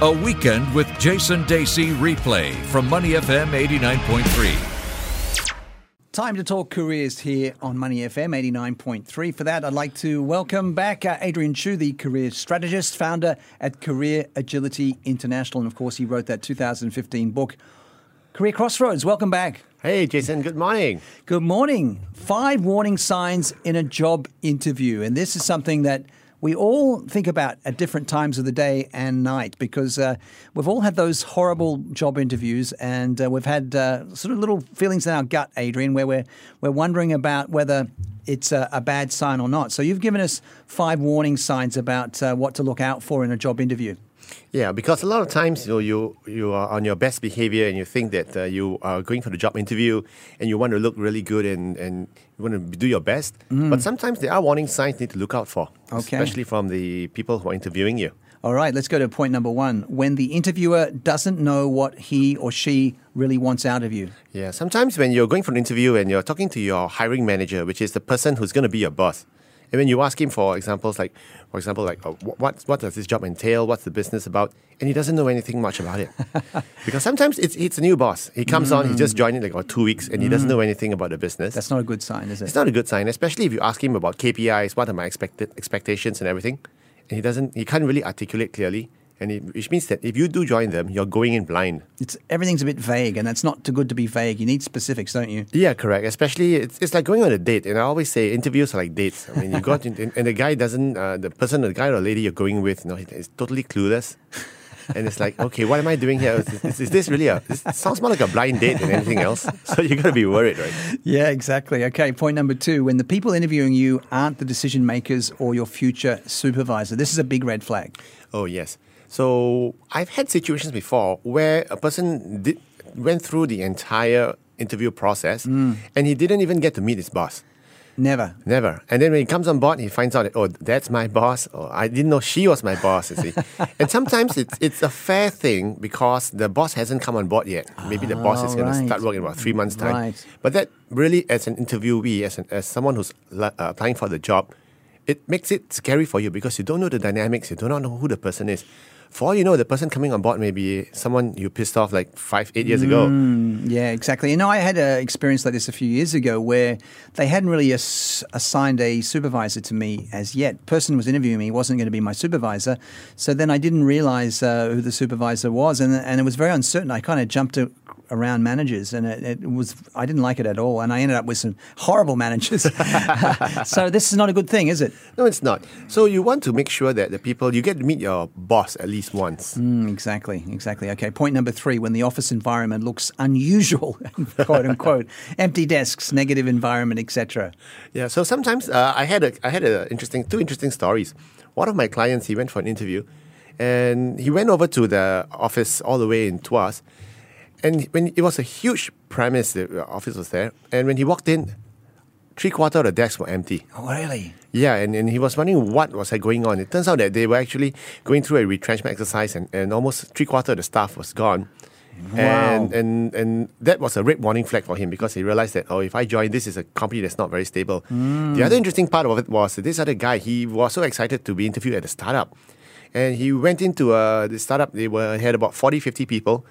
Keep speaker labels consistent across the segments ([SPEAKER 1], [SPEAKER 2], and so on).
[SPEAKER 1] A Weekend with Jason Dasey replay from Money FM 89.3.
[SPEAKER 2] Time to talk careers here on Money FM 89.3. For that, I'd like to welcome back uh, Adrian Choo, the career strategist, founder at Career Agility International. And of course, he wrote that 2015 book, Career Crossroads. Welcome back.
[SPEAKER 3] Hey, Jason, good morning.
[SPEAKER 2] Good morning. Five warning signs in a job interview. And this is something that we all think about at different times of the day and night because uh, we've all had those horrible job interviews and uh, we've had uh, sort of little feelings in our gut, Adrian, where we're, we're wondering about whether it's a, a bad sign or not. So you've given us five warning signs about uh, what to look out for in a job interview.
[SPEAKER 3] Yeah, because a lot of times you know, you you are on your best behavior and you think that uh, you are going for the job interview and you want to look really good and, and you want to do your best. Mm. But sometimes there are warning signs you need to look out for, okay. especially from the people who are interviewing you.
[SPEAKER 2] All right, let's go to point number one. When the interviewer doesn't know what he or she really wants out of you.
[SPEAKER 3] Yeah, sometimes when you're going for an interview and you're talking to your hiring manager, which is the person who's going to be your boss, and when you ask him for examples like, for example, like uh, what what does this job entail? What's the business about? And he doesn't know anything much about it because sometimes it's it's a new boss. He comes mm. on, he just joined it like about two weeks, and he doesn't mm. know anything about the business.
[SPEAKER 2] That's not a good sign, is it?
[SPEAKER 3] It's not a good sign, especially if you ask him about KPIs, what are my expected expectations and everything, and he doesn't. He can't really articulate clearly and it, which means that if you do join them, you're going in blind.
[SPEAKER 2] It's everything's a bit vague, and that's not too good to be vague. You need specifics, don't you?
[SPEAKER 3] Yeah, correct. Especially it's, it's like going on a date, and I always say interviews are like dates. I mean, you got in, and the guy doesn't, uh, the person, the guy or lady you're going with, you know, is totally clueless. and it's like, okay, what am I doing here? Is, is, is this really a? This sounds more like a blind date than anything else. So you got to be worried, right?
[SPEAKER 2] Yeah, exactly. Okay, point number two: when the people interviewing you aren't the decision makers or your future supervisor, this is a big red flag.
[SPEAKER 3] Oh yes. So I've had situations before where a person did, went through the entire interview process mm. and he didn't even get to meet his boss.
[SPEAKER 2] Never.
[SPEAKER 3] Never. And then when he comes on board, he finds out that, oh, that's my boss. Or I didn't know she was my boss, you see. and sometimes it's, it's a fair thing because the boss hasn't come on board yet. Maybe the boss is going right. to start working in about three months' time. Right. But that really, as an interviewee, as, an, as someone who's uh, applying for the job, it makes it scary for you because you don't know the dynamics, you do not know who the person is for all you know, the person coming on board may be someone you pissed off like five, eight years ago.
[SPEAKER 2] Mm, yeah, exactly. You know, I had an experience like this a few years ago where they hadn't really ass- assigned a supervisor to me as yet. Person was interviewing me wasn't going to be my supervisor, so then I didn't realize uh, who the supervisor was, and and it was very uncertain. I kind of jumped around managers, and it, it, was I didn't like it at all, and I ended up with some horrible managers. so this is not a good thing, is it?
[SPEAKER 3] No, it's not. So you want to make sure that the people you get to meet your boss at least once.
[SPEAKER 2] Mm, exactly, exactly. Okay, point number three: when the office environment looks unusual, quote unquote, empty desks, negative environment, etc.
[SPEAKER 3] Yeah. So sometimes uh, I had a I had a interesting two interesting stories. One of my clients he went for an interview, and he went over to the office all the way in Tuas and when it was a huge premise, the office was there, and when he walked in, three quarter of the desks were empty.
[SPEAKER 2] Oh, really?
[SPEAKER 3] Yeah, and, and he was wondering what was going on. It turns out that they were actually going through a retrenchment exercise, and, and almost three quarter of the staff was gone. Wow. And, and and that was a red warning flag for him because he realized that oh if I join this is a company that's not very stable. Mm. The other interesting part of it was this other guy he was so excited to be interviewed at the startup, and he went into uh, the startup. They were had about 40, 50 people,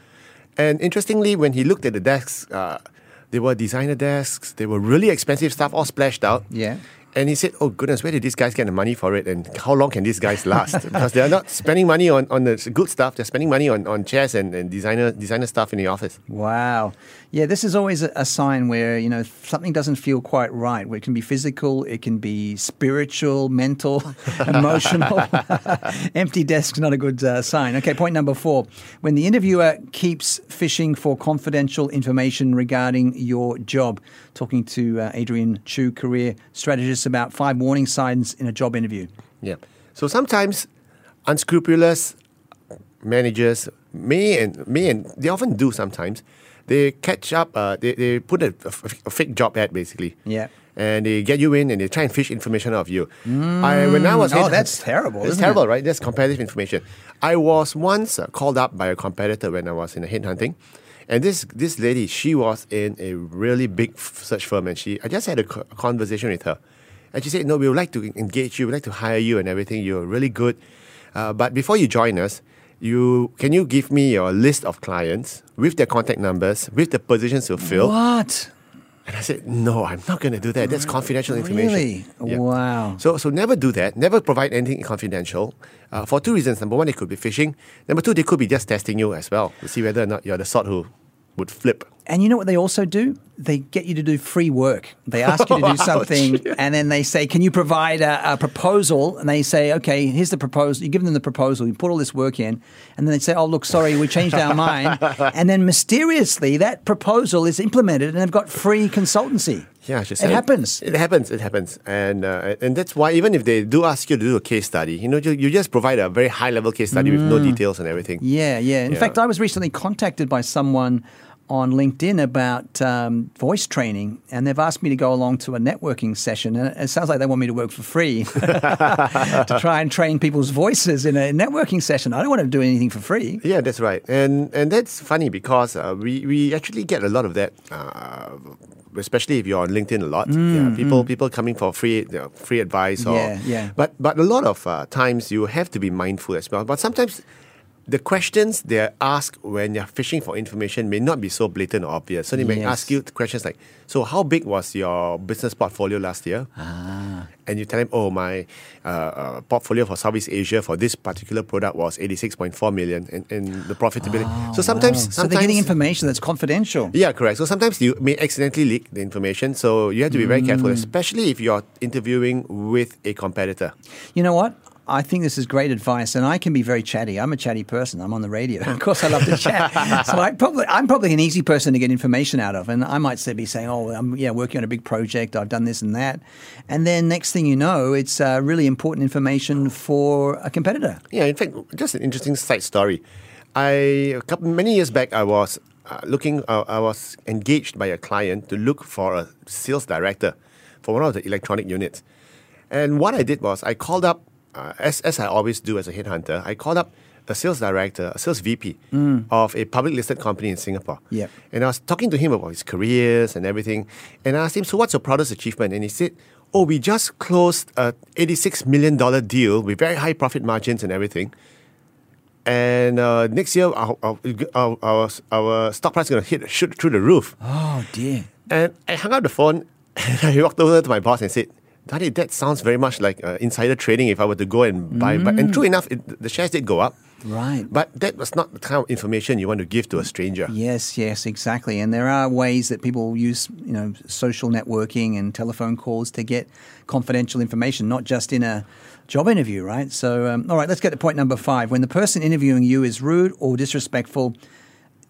[SPEAKER 3] and interestingly, when he looked at the desks, uh, they were designer desks. They were really expensive stuff, all splashed out.
[SPEAKER 2] Yeah.
[SPEAKER 3] And he said, Oh, goodness, where did these guys get the money for it? And how long can these guys last? because they're not spending money on, on the good stuff, they're spending money on, on chairs and, and designer, designer stuff in the office.
[SPEAKER 2] Wow. Yeah, this is always a, a sign where, you know, something doesn't feel quite right. Where it can be physical, it can be spiritual, mental, emotional. Empty desk's not a good uh, sign. Okay, point number four. When the interviewer keeps fishing for confidential information regarding your job, talking to uh, Adrian Choo, career strategist about five warning signs in a job interview.
[SPEAKER 3] Yeah. So sometimes unscrupulous managers may and may and they often do sometimes. They catch up. Uh, they they put a, a, a fake job ad basically.
[SPEAKER 2] Yeah
[SPEAKER 3] and they get you in and they try and fish information out of you. Mm. I, when I was
[SPEAKER 2] oh, that's terrible.
[SPEAKER 3] It's terrible, it? right? That's competitive information. I was once uh, called up by a competitor when I was in a headhunting, and this this lady, she was in a really big search firm, and she I just had a, a conversation with her, and she said, "No, we would like to engage you, we would like to hire you, and everything. You're really good, uh, but before you join us." you can you give me your list of clients with their contact numbers, with the positions to fill?
[SPEAKER 2] What?
[SPEAKER 3] And I said, no, I'm not going to do that. That's confidential information.
[SPEAKER 2] Really?
[SPEAKER 3] Yeah.
[SPEAKER 2] Wow.
[SPEAKER 3] So, so never do that. Never provide anything confidential. Uh, for two reasons. Number one, it could be phishing. Number two, they could be just testing you as well to see whether or not you're the sort who would flip.
[SPEAKER 2] And you know what they also do? They get you to do free work. They ask you to do something, and then they say, "Can you provide a, a, proposal?" And they say, "Okay, here's the proposal." You give them the proposal. You put all this work in, and then they say, "Oh, look, sorry, we changed our mind." and then mysteriously, that proposal is implemented, and they've got free consultancy.
[SPEAKER 3] Yeah, just
[SPEAKER 2] it happens.
[SPEAKER 3] It happens. It happens, and uh, and that's why even if they do ask you to do a case study, you know, you, you just provide a very high level case study mm. with no mm. details and everything.
[SPEAKER 2] Yeah, yeah. In yeah. fact, I was recently contacted by someone on LinkedIn about um, voice training, and they've asked me to go along to a networking session. And it sounds like they want me to work for free to try and train people's voices in a networking session. I don't want to do anything for free.
[SPEAKER 3] Yeah, that's right, and and that's funny because uh, we we actually get a lot of that. Uh, especially if you're on LinkedIn a lot, mm, yeah, people mm. people coming for free you know, free advice or
[SPEAKER 2] yeah, yeah.
[SPEAKER 3] But but a lot of uh, times you have to be mindful as well. But sometimes the questions they're asked when you're fishing for information may not be so blatant or obvious. So they may yes. ask you questions like, "So how big was your business portfolio last year?"
[SPEAKER 2] Ah.
[SPEAKER 3] And you tell them, "Oh, my uh, uh, portfolio for Southeast Asia for this particular product was eighty-six point four million, and, and the profitability."
[SPEAKER 2] Oh,
[SPEAKER 3] so sometimes,
[SPEAKER 2] wow. sometimes, so they're getting information that's confidential.
[SPEAKER 3] Yeah, correct. So sometimes you may accidentally leak the information. So you have to be very mm. careful, especially if you're interviewing with a competitor.
[SPEAKER 2] You know what? I think this is great advice, and I can be very chatty. I'm a chatty person. I'm on the radio. of course, I love to chat. so I probably, I'm probably an easy person to get information out of. And I might say, be saying, "Oh, I'm yeah working on a big project. I've done this and that," and then next thing you know, it's uh, really important information for a competitor.
[SPEAKER 3] Yeah, in fact, just an interesting side story. I a couple many years back, I was uh, looking. Uh, I was engaged by a client to look for a sales director for one of the electronic units. And what I did was I called up uh, as, as I always do as a headhunter, I called up a sales director, a sales VP mm. of a public listed company in Singapore.
[SPEAKER 2] Yep.
[SPEAKER 3] And I was talking to him about his careers and everything. And I asked him, So, what's your proudest achievement? And he said, Oh, we just closed a $86 million deal with very high profit margins and everything. And uh, next year, our, our, our, our, stock price is going to hit shoot through the roof.
[SPEAKER 2] Oh, dear.
[SPEAKER 3] And I hung up the phone and I walked over to my boss and said, Daddy, that sounds very much like uh, insider trading if I were to go and buy. Mm. But, and true mm. enough, it, the shares did go up.
[SPEAKER 2] Right.
[SPEAKER 3] But that was not the kind of information you want to give to a stranger.
[SPEAKER 2] Yes, yes, exactly. And there are ways that people use, you know, social networking and telephone calls to get confidential information, not just in a job interview, right? So, um, all right, let's get to point number five. When the person interviewing you is rude or disrespectful,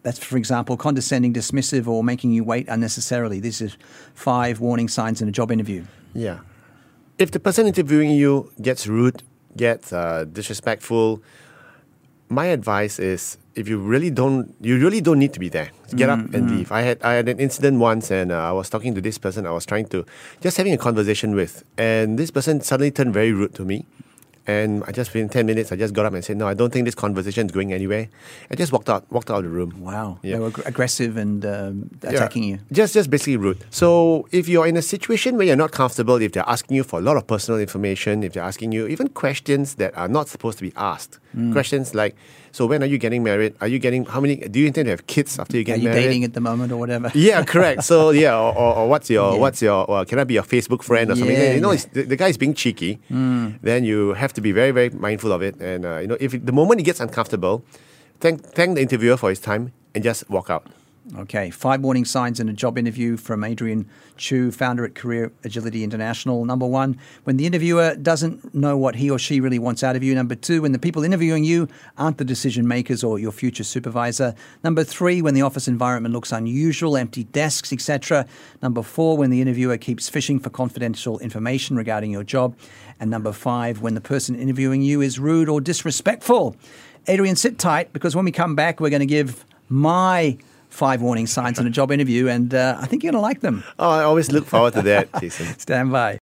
[SPEAKER 2] that's, for example, condescending, dismissive, or making you wait unnecessarily. This is five warning signs in a job interview.
[SPEAKER 3] Yeah if the person interviewing you gets rude, gets uh, disrespectful, my advice is if you really don't, you really don't need to be there. Get mm-hmm. up and mm-hmm. leave. I had I had an incident once, and uh, I was talking to this person. I was trying to just having a conversation with, and this person suddenly turned very rude to me. And I just within ten minutes, I just got up and said, "No, I don't think this conversation is going anywhere." I just walked out, walked out of the room.
[SPEAKER 2] Wow, yeah. they were aggressive and um, attacking yeah. you.
[SPEAKER 3] Just, just basically rude. So if you're in a situation where you're not comfortable, if they're asking you for a lot of personal information, if they're asking you even questions that are not supposed to be asked, mm. questions like, so when are you getting married? Are you getting how many? Do you intend to have kids after you get
[SPEAKER 2] are you
[SPEAKER 3] married?
[SPEAKER 2] dating at the moment or whatever?
[SPEAKER 3] Yeah, correct. So yeah, or, or, or what's your yeah. what's your well, can I be your Facebook friend or yeah, something? You know, yeah. the, the guy is being cheeky. Mm. Then you have to be very very mindful of it. And uh, you know, if it, the moment he gets uncomfortable, thank thank the interviewer for his time and just walk out.
[SPEAKER 2] Okay, five warning signs in a job interview from Adrian Choo, founder at Career Agility International. Number one, when the interviewer doesn't know what he or she really wants out of you. Number two, when the people interviewing you aren't the decision makers or your future supervisor. Number three, when the office environment looks unusual, empty desks, etc. Number four, when the interviewer keeps fishing for confidential information regarding your job. And number five, when the person interviewing you is rude or disrespectful. Adrian, sit tight because when we come back, we're going to give my five warning signs in a job interview, and uh, I think you're going to like them.
[SPEAKER 3] Oh, I always look forward to that, Jason.
[SPEAKER 2] Stand by.